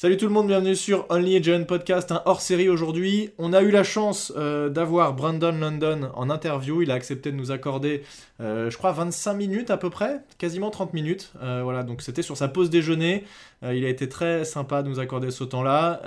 Salut tout le monde, bienvenue sur Only a Giant Podcast, hors-série aujourd'hui. On a eu la chance euh, d'avoir Brandon London en interview. Il a accepté de nous accorder, euh, je crois, 25 minutes à peu près, quasiment 30 minutes. Euh, voilà, donc c'était sur sa pause déjeuner. il a été très sympa de nous accorder ce temps-là.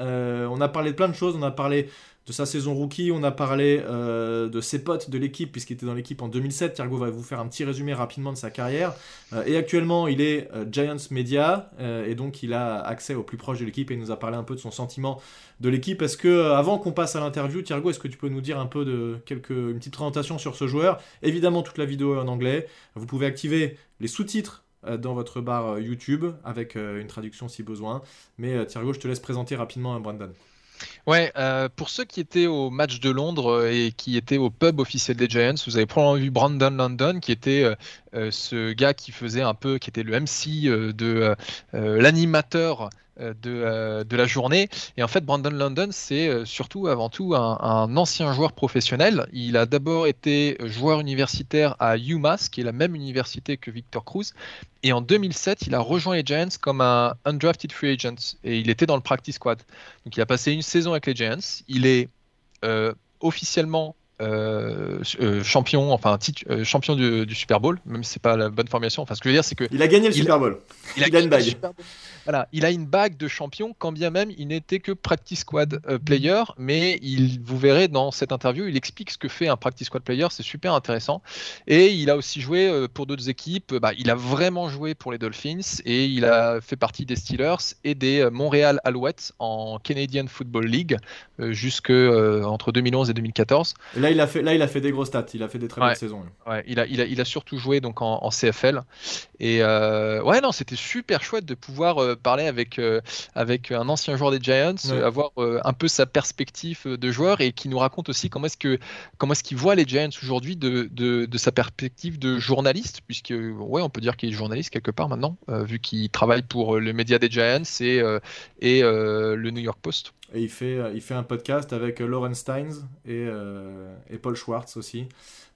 on a parlé de plein de choses. On a parlé de sa saison rookie, on a parlé euh, de ses potes de l'équipe, puisqu'il était dans l'équipe en 2007. Thiergo va vous faire un petit résumé rapidement de sa carrière. Euh, et actuellement, il est euh, Giants Media, et donc il a accès au plus proche de l'équipe et il nous a parlé un peu de son sentiment de l'équipe. Est-ce que, avant qu'on passe à l'interview, Thiergo, est-ce que tu peux nous dire un peu de quelques, une petite présentation sur ce joueur? Évidemment, toute la vidéo est en anglais. Vous pouvez activer les sous-titres dans votre barre YouTube avec une traduction si besoin. Mais Thiergo, je te laisse présenter rapidement Brandon. Ouais, euh, pour ceux qui étaient au match de Londres euh, et qui étaient au pub officiel des Giants, vous avez probablement vu Brandon London, qui était euh, ce gars qui faisait un peu, qui était le MC de l'animateur de, euh, de, la journée. Et en fait, Brandon London, c'est euh, surtout avant tout un, ancien joueur professionnel. Il a d'abord été joueur universitaire à UMass, qui est la même université que Victor Cruz. Et en 2007, il a rejoint les Giants comme un undrafted free agent. Et il était dans le practice squad. Donc il a passé une saison avec les Giants. Il est officiellement champion, enfin champion du, Super Bowl, même si c'est pas la bonne formation. Enfin, ce que je veux dire, c'est que il a gagné le Super Bowl. Il a, une bague. Voilà, il a une bague de champion, quand bien même il n'était que practice squad euh, player, mais il, vous verrez dans cette interview, il explique ce que fait un practice squad player, c'est super intéressant. Et il a aussi joué euh, pour d'autres équipes, bah, il a vraiment joué pour les Dolphins et il a fait partie des Steelers et des euh, Montréal Alouettes en Canadian Football League jusque entre 2011 et 2014. Et là, il a fait, là, il a fait des grosses stats, il a fait des très bonnes saisons. Ouais, il a, il a, il a surtout joué donc en, en CFL. Et ouais, non, c'était super chouette de pouvoir parler avec, euh, avec un ancien joueur des Giants, avoir euh, un peu sa perspective de joueur et qui nous raconte aussi comment est-ce que comment est-ce qu'il voit les Giants aujourd'hui de, de, sa perspective de journaliste, puisque ouais, on peut dire qu'il est journaliste quelque part maintenant, euh, vu qu'il travaille pour le média des Giants et, et le New York Post. Et il fait, il fait un podcast avec Lauren Steins et, et Paul Schwartz aussi.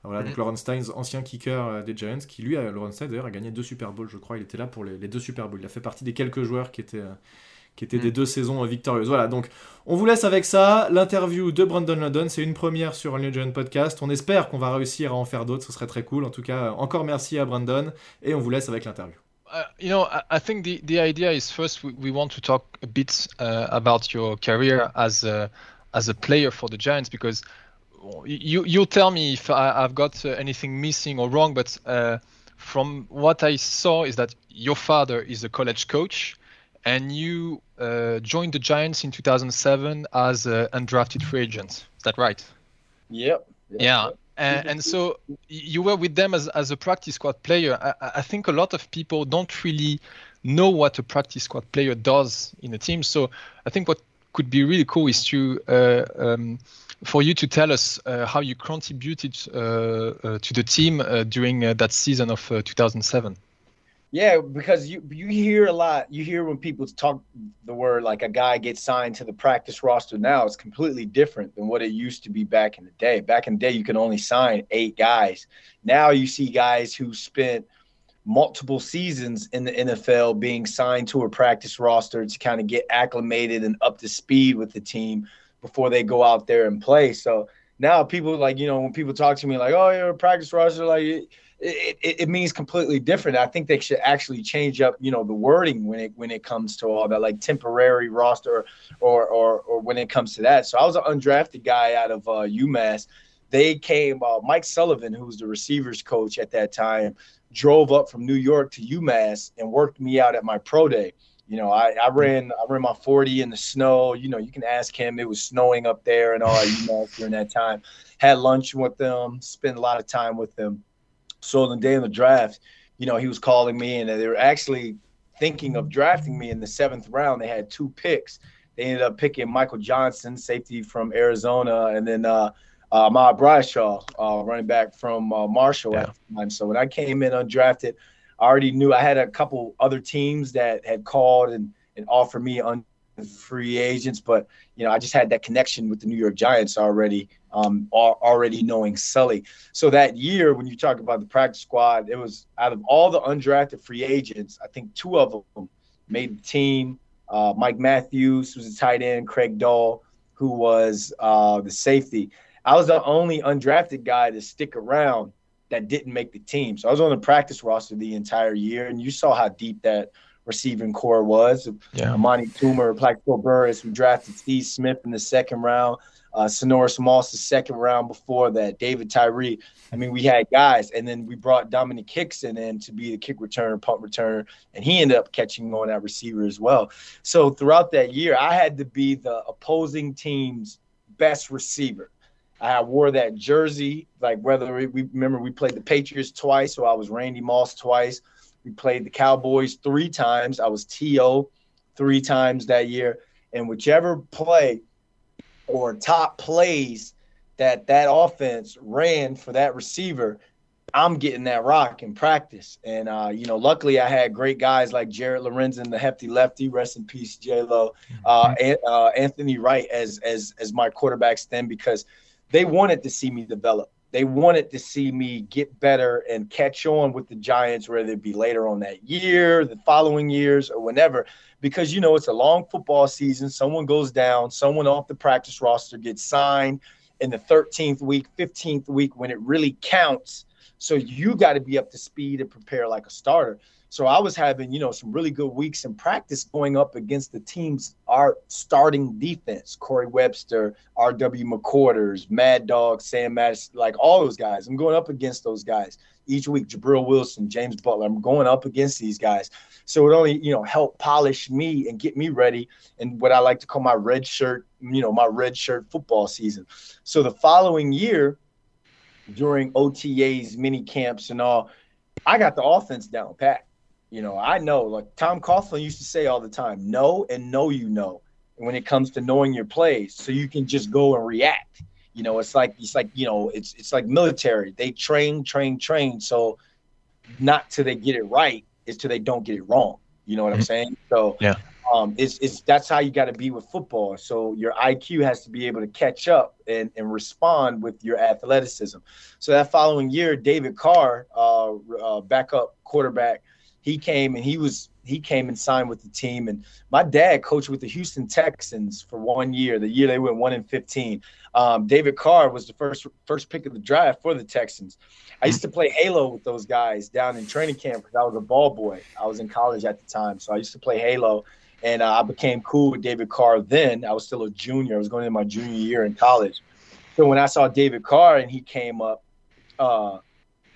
Voilà, donc mhm. Lawrence Steins, ancien kicker euh, des Giants, qui lui, Lawrence Steins d'ailleurs, a gagné deux Super Bowls, je crois. Il était là pour les, deux Super Bowls. Il a fait partie des quelques joueurs qui étaient, euh, qui étaient des mhm. deux saisons euh, victorieuses. Voilà, donc on vous laisse avec ça. L'interview de Brandon London, c'est une première sur un New Giant Podcast. On espère qu'on va réussir à en faire d'autres, ce serait très cool. En tout cas, encore merci à Brandon et on vous laisse avec l'interview. Uh, you know, I think the, the idea is first we, we want to talk a bit uh, about your career as a, as a player for the Giants because you you tell me if I, have got uh, anything missing or wrong, but uh, from what I saw is that your father is a college coach, and you uh, joined the Giants in 2007 as an undrafted free agent. Is that right? Yep. yep yeah. Yep. And, and, so you were with them as, as a practice squad player. I, I think a lot of people don't really know what a practice squad player does in a team. So I think what could be really cool is to uh, um, for you to tell us uh, how you contributed uh, uh, to the team during that season of 2007. Yeah, because you you hear a lot. You hear when people talk the word like a guy gets signed to the practice roster now. It's completely different than what it used to be back in the day. Back in the day, you can only sign eight guys. Now you see guys who spent multiple seasons in the NFL being signed to a practice roster to kind of get acclimated and up to speed with the team before they go out there and play. So now people like, you know, when people talk to me like, oh, you're a practice roster, like it, it, it, means completely different. I think they should actually change up, you know, the wording when it when it comes to all that, like temporary roster or or or when it comes to that. So I was an undrafted guy out of uh, UMass. They came, uh, Mike Sullivan, who was the receivers coach at that time, drove up from New York to UMass and worked me out at my pro day. You know, I, I ran I ran my 40 in the snow. You know, you can ask him. It was snowing up there and all, you UMass during that time. Had lunch with them, spent a lot of time with them. So the day of the draft, you know, he was calling me and they were actually thinking of drafting me in the seventh round. They had two picks. They ended up picking Michael Johnson, safety from Arizona, and then uh, uh, Ma Bradshaw, uh, running back from uh, Marshall yeah. at the time. So when I came in undrafted, I already knew I had a couple other teams that had called and, and offered me on free agents, but you know I just had that connection with the New York Giants already, um, already knowing Sully. So that year, when you talk about the practice squad, it was out of all the undrafted free agents, I think two of them made the team. uh, Mike Matthews was a tight end, Craig Dahl, who was uh, the safety. I was the only undrafted guy to stick around that didn't make the team. So I was on the practice roster the entire year, and you saw how deep that receiving core was. Yeah. Amani Toomer, Plaxico Burress, we drafted Steve Smith in the second round uh, Sinorice Moss the second round before that, David Tyree. I mean, we had guys, and then we brought Domenik Hixon in to be the kick returner, punt returner, and he ended up catching on that receiver as well. So throughout that year, I had to be the opposing team's best receiver. I wore that jersey, like whether we, we remember we played the Patriots twice, so I was Randy Moss twice. We played the Cowboys three times. I was T.O. three times that year. And whichever play or top plays that that offense ran for that receiver, I'm getting that rock in practice. And uh, you know, luckily I had great guys like Jared Lorenzen, the hefty lefty, rest in peace, J Lo, uh, mm-hmm. and, uh, Anthony Wright as as as my quarterbacks then because they wanted to see me develop. They wanted to see me get better and catch on with the Giants, whether it be later on that year, the following years, or whenever because you know it's a long football season. Someone goes down, someone off the practice roster gets signed in the 13th week, 15th week when it really counts. So you got to be up to speed and prepare like a starter. So I was having, you know, some really good weeks in practice going up against the team's our starting defense, Corey Webster, R.W. McQuarters, Mad Dog, Sam Madison, like all those guys. I'm going up against those guys each week. Gibril Wilson, James Butler. I'm going up against these guys. So it only, you know, helped polish me and get me ready and what I like to call my red shirt, you know, my red shirt football season. So the following year, during OTAs, mini camps, and all, I got the offense down pat. You know, I know, like Tom Coughlin used to say all the time, know and know you know when it comes to knowing your plays so you can just go and react. You know, it's like it's like, you know, it's it's like military. They train, train, train. So not till they get it right is till they don't get it wrong. You know what mm-hmm. I'm saying? So yeah. Um, it's, it's that's how you got to be with football. So your IQ has to be able to catch up and, and respond with your athleticism. So that following year, David Carr, uh, uh, backup quarterback, he came and he was he came and signed with the team. And my dad coached with the Houston Texans for one year. The year they went one in fifteen. Um, David Carr was the first first pick of the draft for the Texans. I used to play Halo with those guys down in training camp because I was a ball boy. I was in college at the time, so I used to play Halo. And uh, I became cool with David Carr then. I was still a junior. I was going into my junior year in college. So when I saw David Carr and he came up, uh,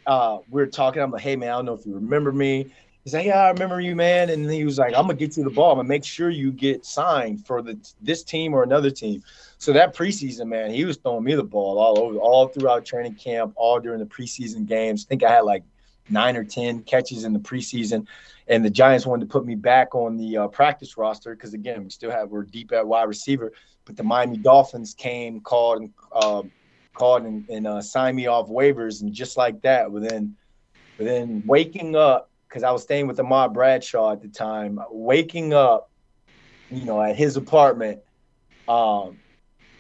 uh, we were talking. I'm like, hey man, I don't know if you remember me. He's like, yeah, I remember you, man. And he was like, I'm gonna get you the ball. I'm gonna make sure you get signed for the this team or another team. So that preseason, man, he was throwing me the ball all over, all throughout training camp, all during the preseason games. I think I had like nine or ten catches in the preseason, and the Giants wanted to put me back on the uh, practice roster because again, we still have we're deep at wide receiver. But the Miami Dolphins came, called, and uh, called and, and uh, signed me off waivers, and just like that, within within waking up because I was staying with Ahmad Bradshaw at the time, waking up, you know, at his apartment, um,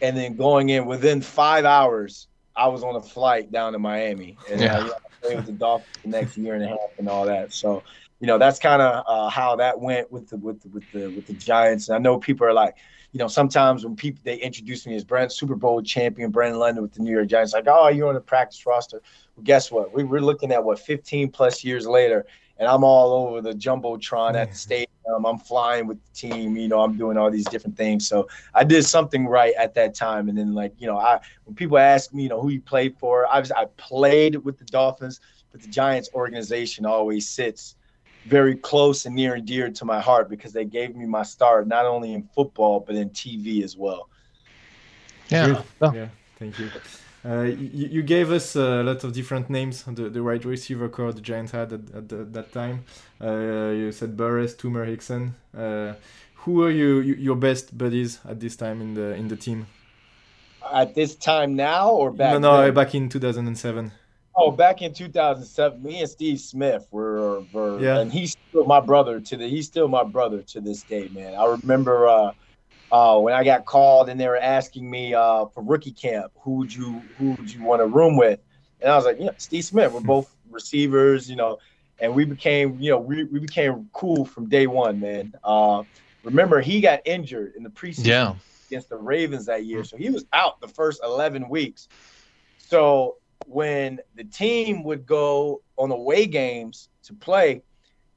and then going in within five hours, I was on a flight down to Miami, and yeah. I played with the Dolphins the next year and a half and all that. So, you know, that's kind of uh, how that went with the with the, with the with the Giants. And I know people are like, you know, sometimes when people they introduce me as Brent Super Bowl champion Brandon London with the New York Giants, like, oh, you're on the practice roster. Well, guess what? We, we're looking at what 15 plus years later, and I'm all over the jumbotron at the stadium. I'm flying with the team. You know, I'm doing all these different things. So I did something right at that time. And then, like, you know, I when people ask me, you know, who you played for, I was I played with the Dolphins, but the Giants organization always sits very close and near and dear to my heart because they gave me my start not only in football but in TV as well. Yeah, yeah. Thank you. Uh, you, you, gave us a lot of different names, the, the wide receiver core the Giants had at, at, the, that time. Uh, you said Burress, Toomer, Hixon. Uh, who are you, you, your best buddies at this time in the in the team? At this time now or back? No, no, then? back in 2007. Oh, back in 2007, me and Steve Smith were, were yeah. and he's still my brother to the. He's still my brother to this day, man. I remember uh, when I got called and they were asking me uh, for rookie camp, who would you who would you want to room with? And I was like, yeah, Steve Smith. We're both receivers, you know, and we became, you know, we, we became cool from day one, man. Uh, remember he got injured in the preseason Yeah. against the Ravens that year, so he was out the first 11 weeks. So when the team would go on away games to play,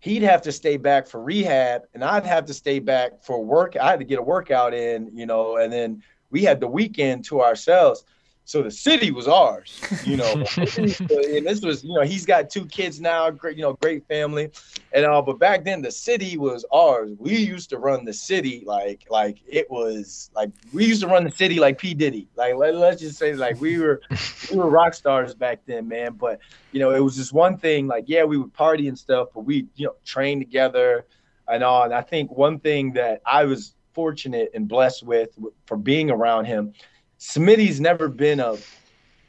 he'd have to stay back for rehab, and I'd have to stay back for work. I had to get a workout in, you know, and then we had the weekend to ourselves. So the city was ours, you know. and this was, you know, he's got two kids now, great, you know, great family, and all. But back then, the city was ours. We used to run the city like, like it was like we used to run the city like P Diddy. Like let, let's just say, like we were, we were rock stars back then, man. But you know, it was just one thing. Like, yeah, we would party and stuff, but we, you know, train together and all. And I think one thing that I was fortunate and blessed with for being around him Smitty's never been a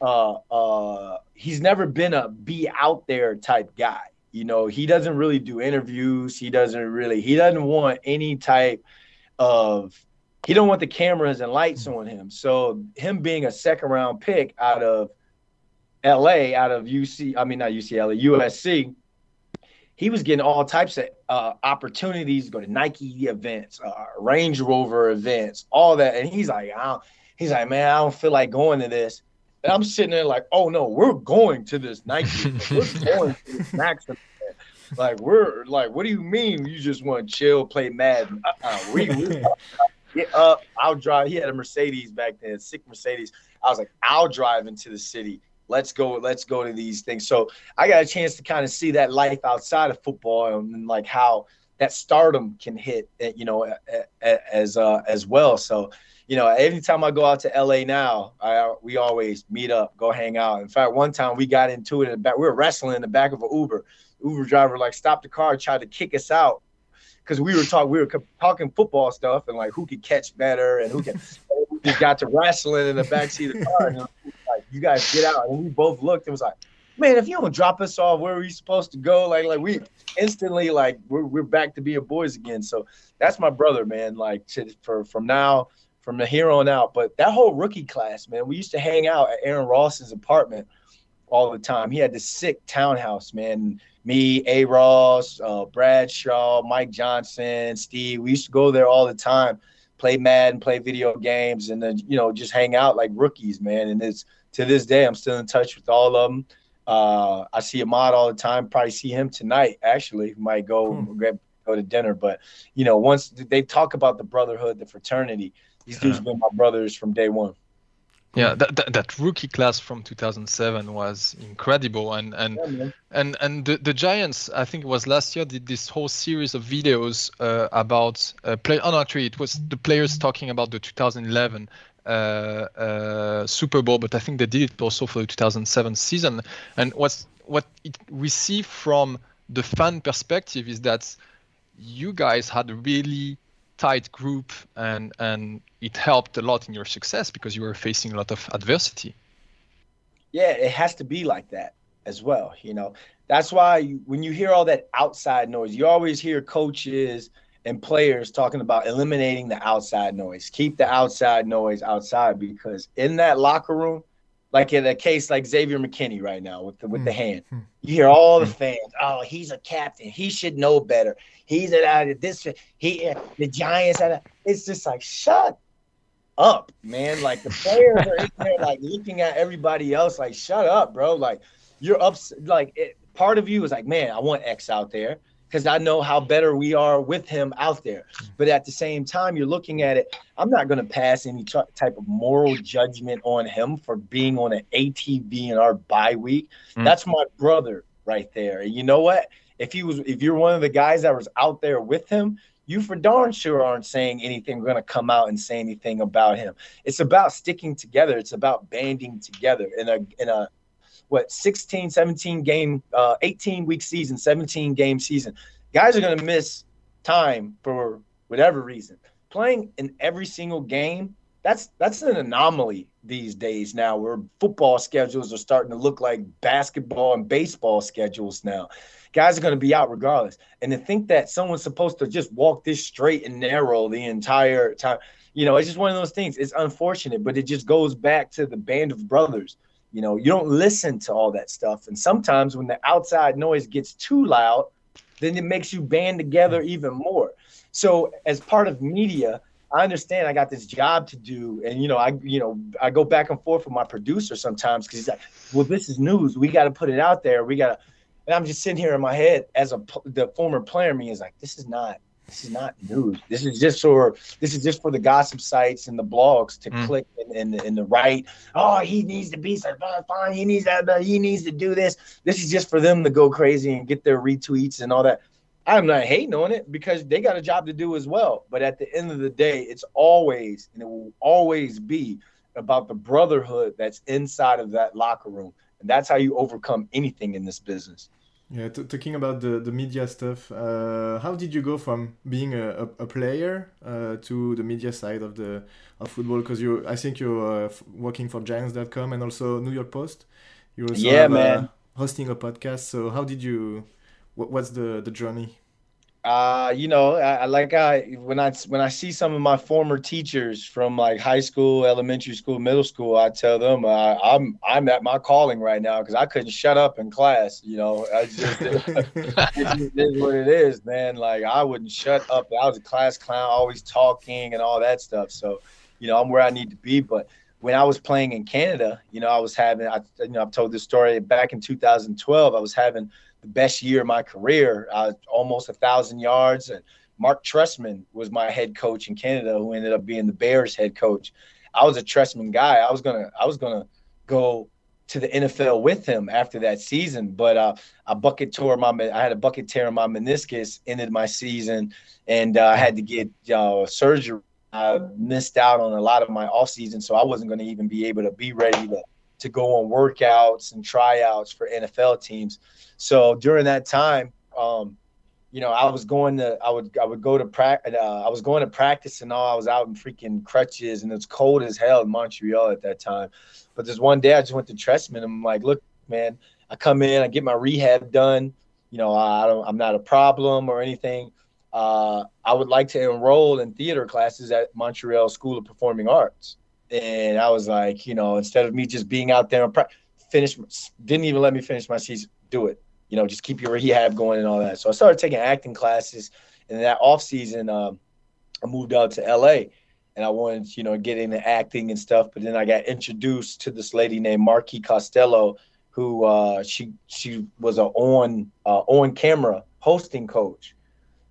uh uh he's never been a be out there type guy. You know, he doesn't really do interviews. He doesn't really he doesn't want any type of he don't want the cameras and lights on him. So him being a second round pick out of LA, out of UC, I mean not UCLA, USC, he was getting all types of uh, opportunities, go to Nike events, uh, Range Rover events, all that. And he's like, I don't, He's like, man, I don't feel like going to this. And I'm sitting there like, oh no, we're going to this Nike. we're going to this Maximum. Like we're like, what do you mean you just want to chill, play Madden? Uh-uh. We, we get up. I'll drive. He had a Mercedes back then, sick Mercedes. I was like, I'll drive into the city. Let's go. Let's go to these things. So I got a chance to kind of see that life outside of football and, and like how that stardom can hit, eh, you know, as uh, as well. So you know, anytime I go out to LA now, I we always meet up, go hang out. In fact, one time we got into it in the back. We were wrestling in the back of an Uber. Uber driver like stopped the car, tried to kick us out because we were talking, we were talking football stuff and like who could catch better and who can. we got to wrestling in the back seat of the car. And like, you guys get out, and we both looked and was like, man, if you don't drop us off where are we supposed to go, like like we instantly like we're we're back to being boys again. So that's my brother, man. Like to, for from now from the here on out. But that whole rookie class, man, we used to hang out at Aaron Ross's apartment all the time. He had this sick townhouse, man. Me, A. Ross, uh, Bradshaw, Mike Johnson, Steve. We used to go there all the time, play Madden, play video games, and then you know just hang out like rookies, man. And it's to this day, I'm still in touch with all of them. Uh, I see Ahmad all the time. Probably see him tonight. Actually, might go hmm. go to dinner. But you know, once they talk about the brotherhood, the fraternity, these dudes been my brothers from day one. Yeah, that, that, that, rookie class from 2007 was incredible, and and yeah, and and the, the Giants, I think it was last year, did this whole series of videos uh, about uh, play. Oh, no, actually, it was the players talking about the 2011 uh, uh, Super Bowl, but I think they did it also for the 2007 season. And what's what it, we see from the fan perspective is that you guys had really tight group and and it helped a lot in your success because you were facing a lot of adversity. Yeah it has to be like that as well you know. That's why when you hear all that outside noise you always hear coaches and players talking about eliminating the outside noise. Keep the outside noise outside because in that locker room like in a case like Xavier McKinney right now with the with the hmm. hand. Hmm. You hear all the hmm. fans, oh, he's a captain. He should know better. He's at this he the Giants at it's just like shut up, man. Like the players are in there like looking at everybody else like shut up, bro. Like you're up like it, part of you is like, man, I want X out there because I know how better we are with him out there. But at the same time, you're looking at it. I'm not going to pass any t- type of moral judgment on him for being on an ATV in our bye week. Mm. That's my brother right there. And you know what? If he was, if you're one of the guys that was out there with him, you for darn sure aren't saying anything going to come out and say anything about him. It's about sticking together. It's about banding together in a in a what 16 17 game uh, 18 week season 17 game season. Guys are going to miss time for whatever reason. Playing in every single game that's that's an anomaly these days now where football schedules are starting to look like basketball and baseball schedules now. Guys are going to be out regardless. And to think that someone's supposed to just walk this straight and narrow the entire time you know it's just one of those things. It's unfortunate but it just goes back to the band of brothers you know, you don't listen to all that stuff. And sometimes when the outside noise gets too loud, then it makes you band together even more. So as part of media, I understand I got this job to do, and you know, I you know, I go back and forth with my producer sometimes because he's like, "Well, this is news. We got to put it out there. We got to." And I'm just sitting here in my head as a the former player. Me is like, "This is not. This is not news. This is just for this is just for the gossip sites and the blogs to mm. click and, and, and the right. Oh, he needs to be so fine. He needs that. He needs to do this. This is just for them to go crazy and get their retweets and all that. I'm not hating on it because they got a job to do as well. But at the end of the day, it's always and it will always be about the brotherhood that's inside of that locker room. And that's how you overcome anything in this business. Yeah, talking about the, the media stuff, uh, how did you go from being a, a, a player uh, to the media side of the of football? Because you, I think you're uh, working for Giants.com and also New York Post. You also yeah, have, man. hosting a podcast. So how did you what, what's the the journey? Uh, you know, I, like I when I when I see some of my former teachers from like high school, elementary school, middle school, I tell them uh, I'm I'm at my calling right now because I couldn't shut up in class. You know, I just, it is what it is, man. Like I wouldn't shut up. I was a class clown, always talking and all that stuff. So, you know, I'm where I need to be. But when I was playing in Canada, you know, I was having I you know I've told this story back in 2012. I was having best year of my career, uh, almost a thousand yards. And Marc Trestman was my head coach in Canada, who ended up being the Bears head coach. I was a Trestman guy. I was gonna I was gonna go to the NFL with him after that season, but uh, a bucket tore my I had a bucket tear in my meniscus, ended my season, and uh, I had to get uh, surgery. I missed out on a lot of my off season, so I wasn't going to even be able to be ready to to go on workouts and tryouts for NFL teams. So during that time, um, you know, I was going to, I would, I would go to practice. Uh, I was going to practice and all. I was out in freaking crutches, and it's cold as hell in Montreal at that time. But this one day, I just went to Trestman. And I'm like, look, man, I come in, I get my rehab done. You know, I don't, I'm not a problem or anything. Uh, I would like to enroll in theater classes at Montreal School of Performing Arts. And I was like, you know, instead of me just being out there finish, didn't even let me finish my season. Do it you know, just keep your rehab going and all that. So I started taking acting classes, and that off season, um, I moved out to LA, and I wanted, you know, get into acting and stuff. But then I got introduced to this lady named Marki Costello, who uh, she she was a on uh, on camera hosting coach.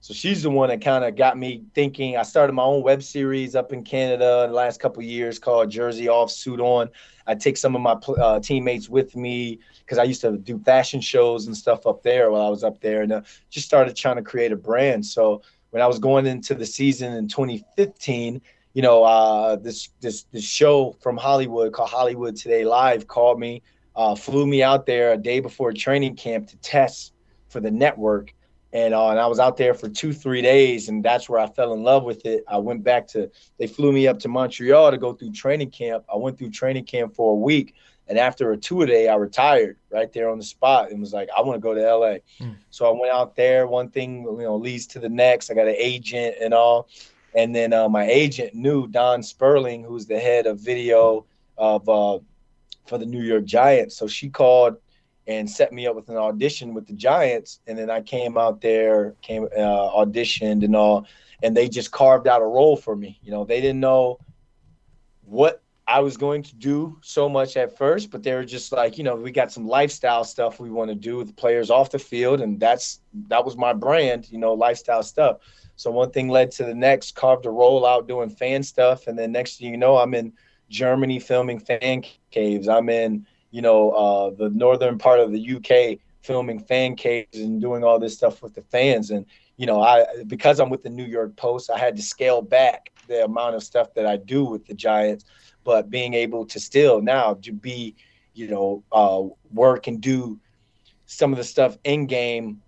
So she's the one that kind of got me thinking. I started my own web series up in Canada in the last couple years called Jersey Off Suit On. I take some of my uh, teammates with me because I used to do fashion shows and stuff up there while I was up there, and uh, just started trying to create a brand. So when I was going into the season in 2015, you know, uh, this this this show from Hollywood called Hollywood Today Live called me, uh, flew me out there a day before training camp to test for the network. And, uh, and I was out there for two, three days, and that's where I fell in love with it. I went back to, they flew me up to Montreal to go through training camp. I went through training camp for a week. And after a two a day, I retired right there on the spot and was like, I want to go to LA. Mm. So I went out there. One thing, you know, leads to the next. I got an agent and all. And then uh, my agent knew Don Sperling, who's the head of video of uh, for the New York Giants. So she called and set me up with an audition with the Giants. And then I came out there, came uh, auditioned and all, and they just carved out a role for me. You know, they didn't know what I was going to do so much at first, but they were just like, you know, we got some lifestyle stuff we want to do with players off the field, and that's that was my brand, you know, lifestyle stuff. So one thing led to the next, carved a role out doing fan stuff, and then next thing you know, I'm in Germany filming fan caves. I'm in, you know, uh, the northern part of the UK filming fan caves and doing all this stuff with the fans. And you know, I because I'm with the New York Post, I had to scale back the amount of stuff that I do with the Giants but being able to still now to be, you know, uh, work and do some of the stuff in game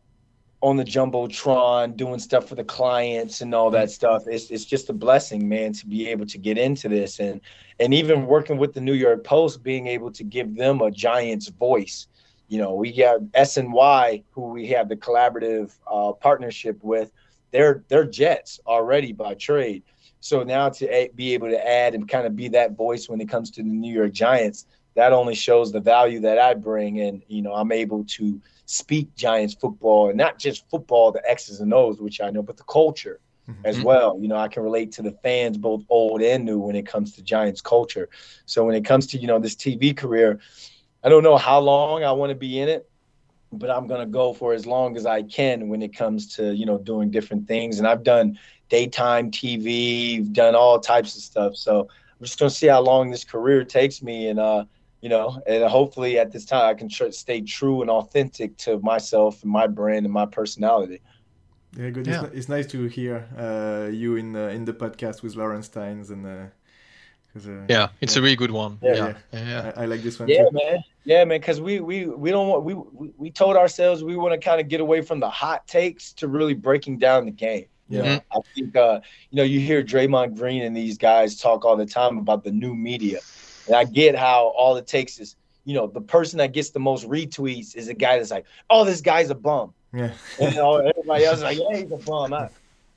on the jumbotron, doing stuff for the clients and all that stuff. It's it's just a blessing, man, to be able to get into this and and even working with the New York Post, being able to give them a Giants voice. You know, we got SNY, who we have the collaborative uh, partnership with. They're they're Jets already by trade. So now to be able to add and kind of be that voice when it comes to the New York Giants, that only shows the value that I bring. And, you know, I'm able to speak Giants football and not just football, the X's and O's, which I know, but the culture. mm-hmm. as well. You know, I can relate to the fans, both old and new, when it comes to Giants culture. So when it comes to you know this TV career, I don't know how long I want to be in it, but I'm gonna go for as long as I can when it comes to you know doing different things. And I've done daytime TV, done all types of stuff. So I'm just gonna see how long this career takes me, and uh, you know, and hopefully at this time I can tr- stay true and authentic to myself and my brand and my personality. Yeah, good. Yeah. It's, it's, nice to hear uh, you in the in the podcast with Lawrence Tynes and. Uh, uh, yeah, it's yeah. a really good one. Yeah, yeah, yeah. I, I, like this one. Yeah, too. man. Yeah, man. Because we we we don't want we we told ourselves we want to kind of get away from the hot takes to really breaking down the game. Yeah, mm-hmm. I think uh, you know you hear Draymond Green and these guys talk all the time about the new media, and I get how all it takes is you know the person that gets the most retweets is a guy that's like, oh, this guy's a bum. Yeah. and you know, everybody else is like, yeah, he's a bum. I,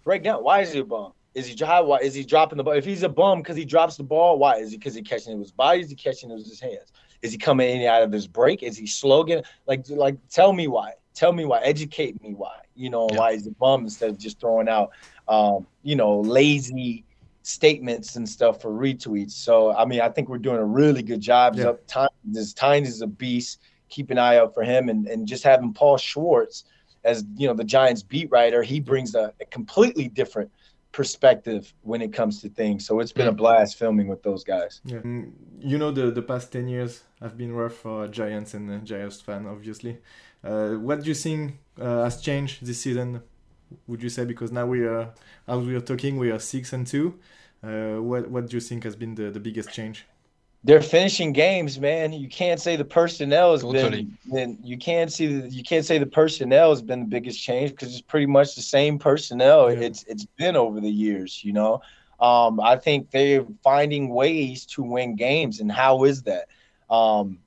break down. Why is he a bum? Is he dry? Why is he dropping the ball? If he's a bum because he drops the ball, why is he? Because he catching it with his body? Is he catching it with his hands? Is he coming in out of his break? Is he slogan? Like, like, tell me why. Tell me why. Educate me why. You know yeah. why he's a bum instead of just throwing out, um, you know, lazy statements and stuff for retweets. So I mean, I think we're doing a really good job. Yeah. Time, this Tynes is a beast. Keep an eye out for him, and and just having Paul Schwartz as you know the Giants beat writer, he brings a, a completely different perspective when it comes to things. So it's been a blast filming with those guys. Yeah. You know, the, the past 10 years have been rough for Giants and uh, Giants fan, obviously. Uh, what do you think uh, has changed this season, would you say? Because now we are, as we are talking, we are 6 and 2. Uh, what, what do you think has been the, the biggest change? they're finishing games, man. You can't say the personnel has totally. been, been. You can't see the, you can't say the personnel has been the biggest change because it's pretty much the same personnel. Yeah. It's it's been over the years, you know. Um, I think they're finding ways to win games, and how is that? Um,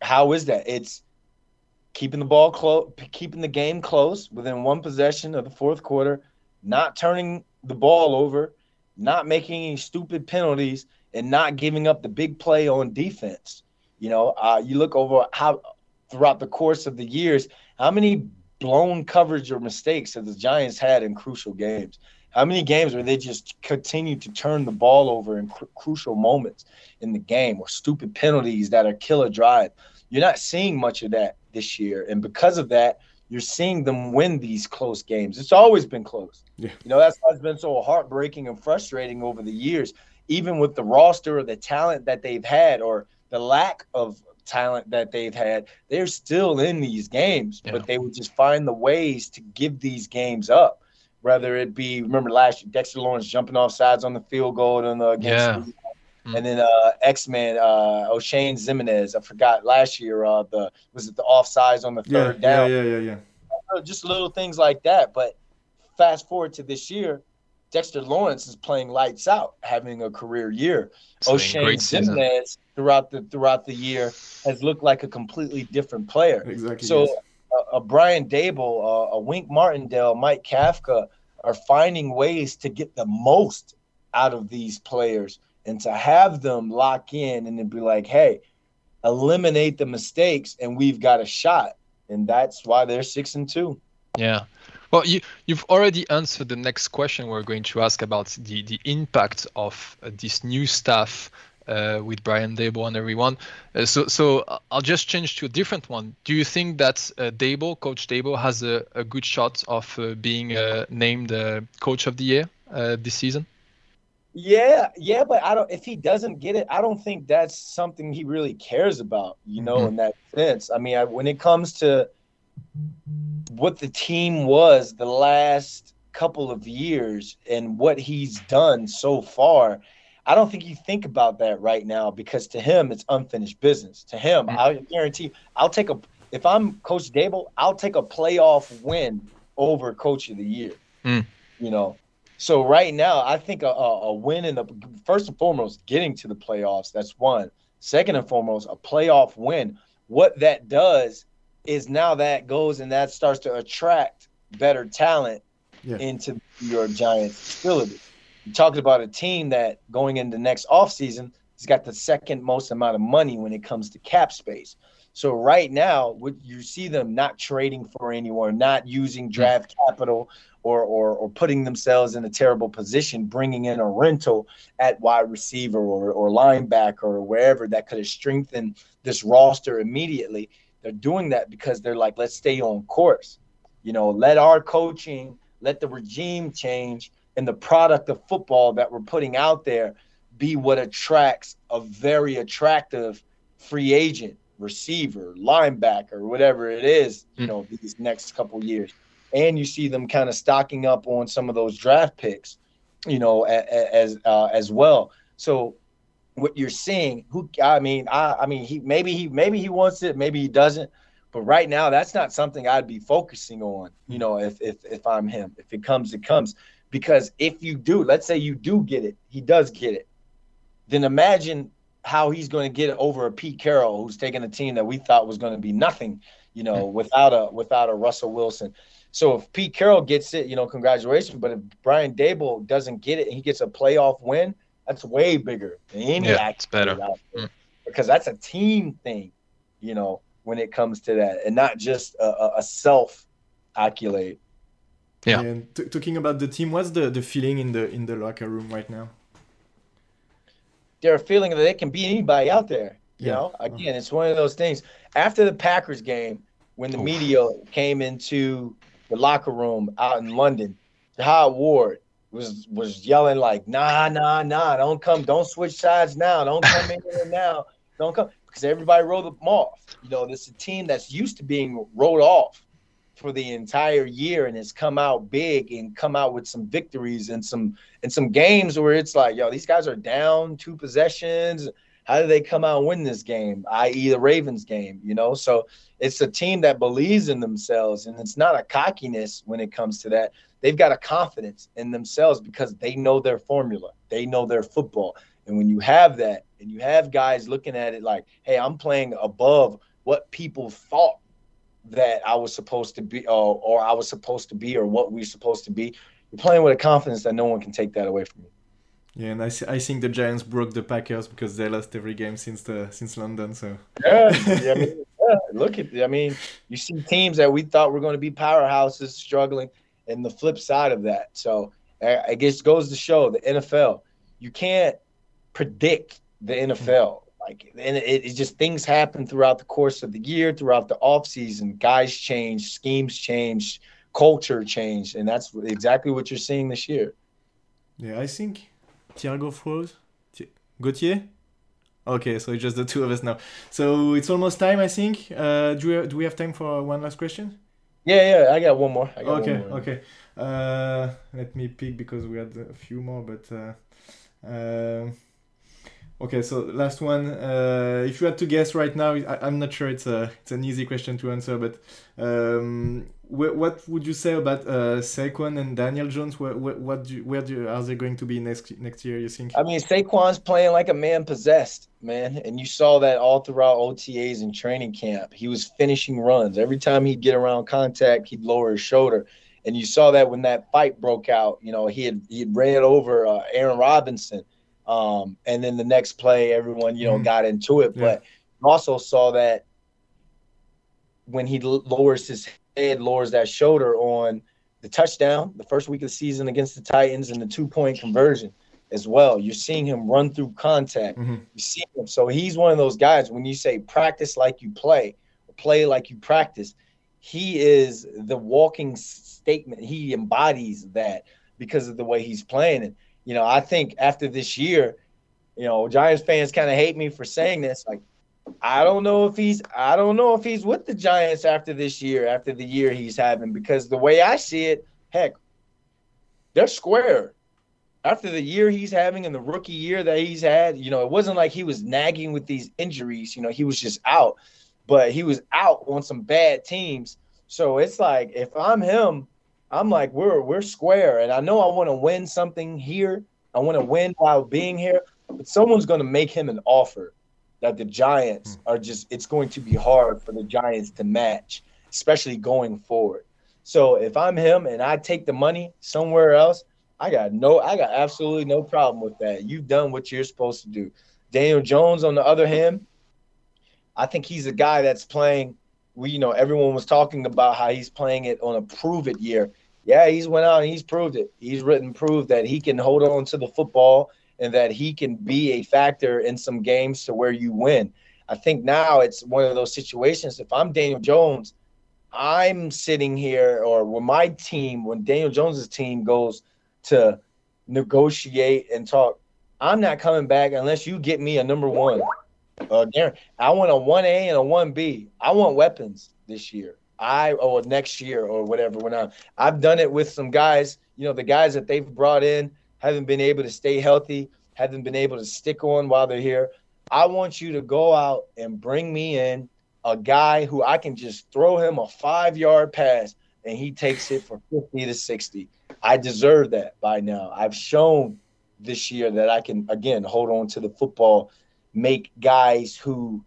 how is that? It's keeping the ball close, keeping the game close within one possession of the fourth quarter, not turning the ball over, not making any stupid penalties and not giving up the big play on defense. You know, uh, you look over how throughout the course of the years, how many blown coverage or mistakes have the Giants had in crucial games? How many games where they just continue to turn the ball over in cr- crucial moments in the game or stupid penalties that are kill a drive? You're not seeing much of that this year. And because of that, you're seeing them win these close games. It's always been close. Yeah. You know, that's why it's been so heartbreaking and frustrating over the years even with the roster or the talent that they've had or the lack of talent that they've had, they're still in these games, yeah. but they would just find the ways to give these games up. Whether it be, remember last year, Dexter Lawrence jumping off sides on the field goal and the against yeah. The, mm. and then uh, X Men, uh, Oshane Ximines. I forgot last year. Uh, the was it the offsides on the third yeah, down? Yeah, yeah, yeah, yeah. Just little things like that. But fast forward to this year, Dexter Lawrence is playing lights out, having a career year. Oshane Ximines throughout the throughout the year has looked like a completely different player. Exactly. So, yes. a, a, Brian Daboll, a, a Wink Martindale, Mike Kafka are finding ways to get the most out of these players and to have them lock in and then be like, hey, eliminate the mistakes and we've got a shot. And that's why they're six and two. Yeah. Well, you, you've already answered the next question we're going to ask about the, the impact of uh, this new staff uh, with Brian Daboll and everyone. Uh, so, so I'll just change to a different one. Do you think that uh, Daboll, Coach Daboll, has a, a good shot of uh, being uh, named uh, Coach of the Year this season? Yeah, yeah, but I don't. If he doesn't get it, I don't think that's something he really cares about. You know, mm-hmm. in that sense. I mean, I, when it comes to what the team was the last couple of years and what he's done so far, I don't think you think about that right now because to him it's unfinished business. To him, mm-hmm. I guarantee I'll take a if I'm Coach Daboll, I'll take a playoff win over Coach of the Year. Mm. You know, so right now I think a, a win in the first and foremost getting to the playoffs. That's one. Second and foremost, a playoff win. What that does is now that goes and that starts to attract better talent yeah. into your Giants facility. You talked about a team that going into next offseason has got the second most amount of money when it comes to cap space. So right now, you see them not trading for anyone, not using mm. draft capital or, or or putting themselves in a terrible position, bringing in a rental at wide receiver or, or linebacker or wherever that could have strengthened this roster immediately. They're doing that because they're like, let's stay on course. You know, let our coaching, let the regime change, and the product of football that we're putting out there be what attracts a very attractive free agent, receiver, linebacker, whatever it is, you hmm. know, these next couple years and you see them kind of stocking up on some of those draft picks, you know, as uh, as well. So what you're seeing, who I mean, I I mean, he maybe he maybe he wants it, maybe he doesn't. But right now, that's not something I'd be focusing on. You know, if if if I'm him, if it comes, it comes. Because if you do, let's say you do get it, he does get it. Then imagine how he's going to get it over a Pete Carroll, who's taking a team that we thought was going to be nothing, you know, without a without a Russell Wilson. So if Pete Carroll gets it, you know, congratulations. But if Brian Daboll doesn't get it and he gets a playoff win, that's way bigger than any yeah, it's better mm. because that's a team thing, you know, when it comes to that, and not just a, a self accolade. Yeah. And t- talking about the team, what's the, the feeling in the in the locker room right now? They're feeling that they can beat anybody out there. You yeah. know, again, it's one of those things. After the Packers game, when the media came into the locker room out in London, Jihad Ward was was yelling like, "Nah, nah, nah! Don't come! Don't switch sides now! Don't come in here now! Don't come!" Because everybody wrote them off. You know, this is a team that's used to being wrote off for the entire year and has come out big and come out with some victories and some and some games where it's like, yo, these guys are down two possessions. How do they come out and win this game? I.e., the Ravens game. You know, so it's a team that believes in themselves, and it's not a cockiness when it comes to that. They've got a confidence in themselves because they know their formula, they know their football. And when you have that, and you have guys looking at it like, hey, I'm playing above what people thought that I was supposed to be, or, or I was supposed to be, or what we're supposed to be, you're playing with a confidence that no one can take that away from you. Yeah, and I, I think the Giants broke the Packers because they lost every game since the since London. So yeah, I mean, yeah, look at I mean, you see teams that we thought were going to be powerhouses struggling, and the flip side of that. So I guess goes to show the NFL, you can't predict the NFL. Like, and it, it just things happen throughout the course of the year, throughout the off season. Guys change, schemes change, culture change, and that's exactly what you're seeing this year. Yeah, I think Thiago froze. Gauthier. Okay, so it's just the two of us now. So it's almost time, I think. Uh, do we do we have time for one last question? Yeah, yeah, I got one more. Got okay, more. okay. Uh, let me pick because we had a few more, but. Uh, uh, okay, so last one. Uh, if you had to guess right now, I, am not sure it's a it's an easy question to answer, but um, what would you say about uh, Saquon and Daniel Jones? Where, what do you, where do you, are they going to be next next year? You think? I mean, Saquon's playing like a man possessed, man, and you saw that all throughout OTAs and training camp. He was finishing runs every time he'd get around contact, he'd lower his shoulder, and you saw that when that fight broke out. You know, he had he had ran over uh, Aaron Robinson, um, and then the next play, everyone you know mm. got into it, yeah. but also saw that when he lowers his head, lowers that shoulder on the touchdown, the first week of the season against the Titans, and the two point conversion as well. You're seeing him run through contact. Mm-hmm. You see him. So he's one of those guys when you say practice like you play, or play like you practice, he is the walking statement. He embodies that because of the way he's playing. And, you know, I think after this year, you know, Giants fans kind of hate me for saying this. Like, I don't know if he's I don't know if he's with the Giants after this year, after the year he's having, because the way I see it, heck, they're square. After the year he's having and the rookie year that he's had, you know, it wasn't like he was nagging with these injuries. You know, he was just out, but he was out on some bad teams. So it's like if I'm him, I'm like we're we're square, and I know I want to win something here. I want to win while being here, but someone's going to make him an offer that the Giants hmm. are just it's going to be hard for the Giants to match, especially going forward. So if I'm him and I take the money somewhere else, I got no I got absolutely no problem with that. You've done what you're supposed to do. Daniel Jones, on the other hand, I think he's a guy that's playing. We, you know, everyone was talking about how he's playing it on a prove it year. Yeah, he's went out and he's proved it. He's written proved that he can hold on to the football and that he can be a factor in some games to where you win. I think now it's one of those situations. If I'm Daniel Jones, I'm sitting here, or when my team, when Daniel Jones's team goes to negotiate and talk, I'm not coming back unless you get me a number one. Uh, I want a one A and a one B. I want weapons this year. I or next year or whatever. When I I've done it with some guys, you know, the guys that they've brought in haven't been able to stay healthy, haven't been able to stick on while they're here. I want you to go out and bring me in a guy who I can just throw him a five yard pass and he takes it for 50 to 60. I deserve that by now. I've shown this year that I can, again, hold on to the football, make guys who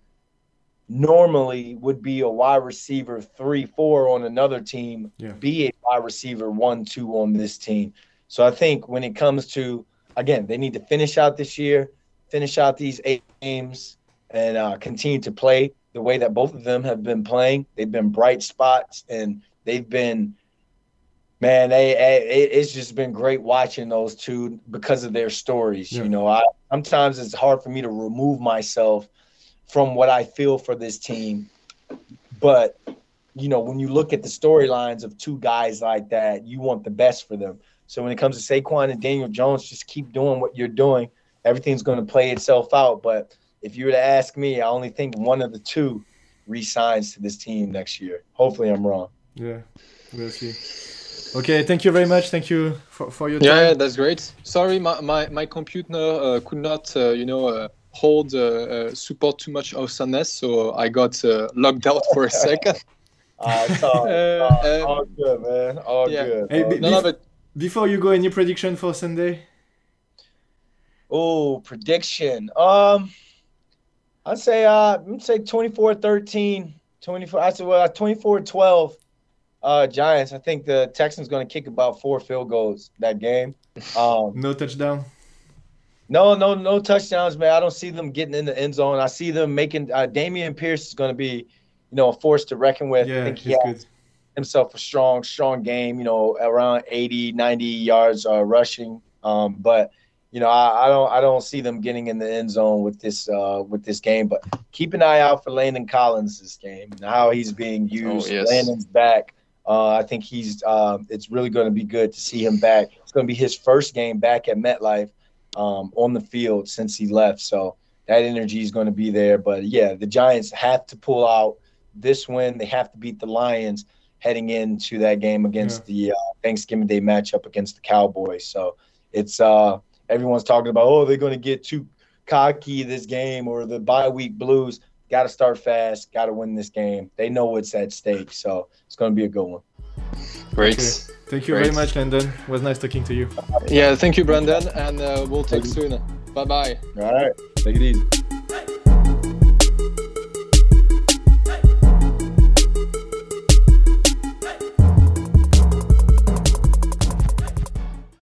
normally would be a wide receiver three, four on another team, yeah. be a wide receiver one, two on this team. So I think when it comes to, again, they need to finish out this year, finish out these eight games, and uh, continue to play the way that both of them have been playing. They've been bright spots and they've been, man, they, it's just been great watching those two because of their stories. Yeah. You know, I sometimes it's hard for me to remove myself from what I feel for this team, but you know, when you look at the storylines of two guys like that, you want the best for them. So when it comes to Saquon and Daniel Jones, just keep doing what you're doing. Everything's going to play itself out. But if you were to ask me, I only think one of the two resigns to this team next year. Hopefully, I'm wrong. Yeah, we'll see. Okay, thank you very much. Thank you for, for your time. Yeah, that's great. Sorry, my, my, my computer uh, could not, uh, you know, uh, hold uh, uh, support too much of awesomeness, so I got uh, logged out for a second. it's all, all, good, man. All yeah. good. Hey, be, no, no. Before you go, any prediction for Sunday? Oh, prediction. Um, I'd say uh I'd say 24-13, 24 I said well 24-12 uh Giants. I think the Texans going to kick about four field goals that game. Um no touchdown. No, no, no touchdowns, man. I don't see them getting in the end zone. I see them making uh, Dameon Pierce is going to be, you know, a force to reckon with. Yeah, I think he has good. himself a strong, strong game, you know, around 80, 90 yards uh, rushing. Um, but you know, I, I, don't I don't see them getting in the end zone with this uh, with this game. But keep an eye out for Landon Collins this game and how he's being oh, used. Oh, yes. Landon's back. Uh, I think he's. Uh, it's really going to be good to see him back. It's going to be his first game back at MetLife um, on the field since he left. So that energy is going to be there. But yeah, the Giants have to pull out this win. They have to beat the Lions heading into that game against yeah. the uh, Thanksgiving Day matchup against the Cowboys. So it's uh everyone's talking about, oh, they're going to get too cocky this game or the bye week blues. Got to start fast. Got to win this game. They know what's at stake, so it's going to be a good one. Great. Okay. Thank you Great. very much, Landon. It was nice talking to you. Yeah, thank you, Brandon, and uh, we'll talk soon. Bye bye. All right. Take it easy.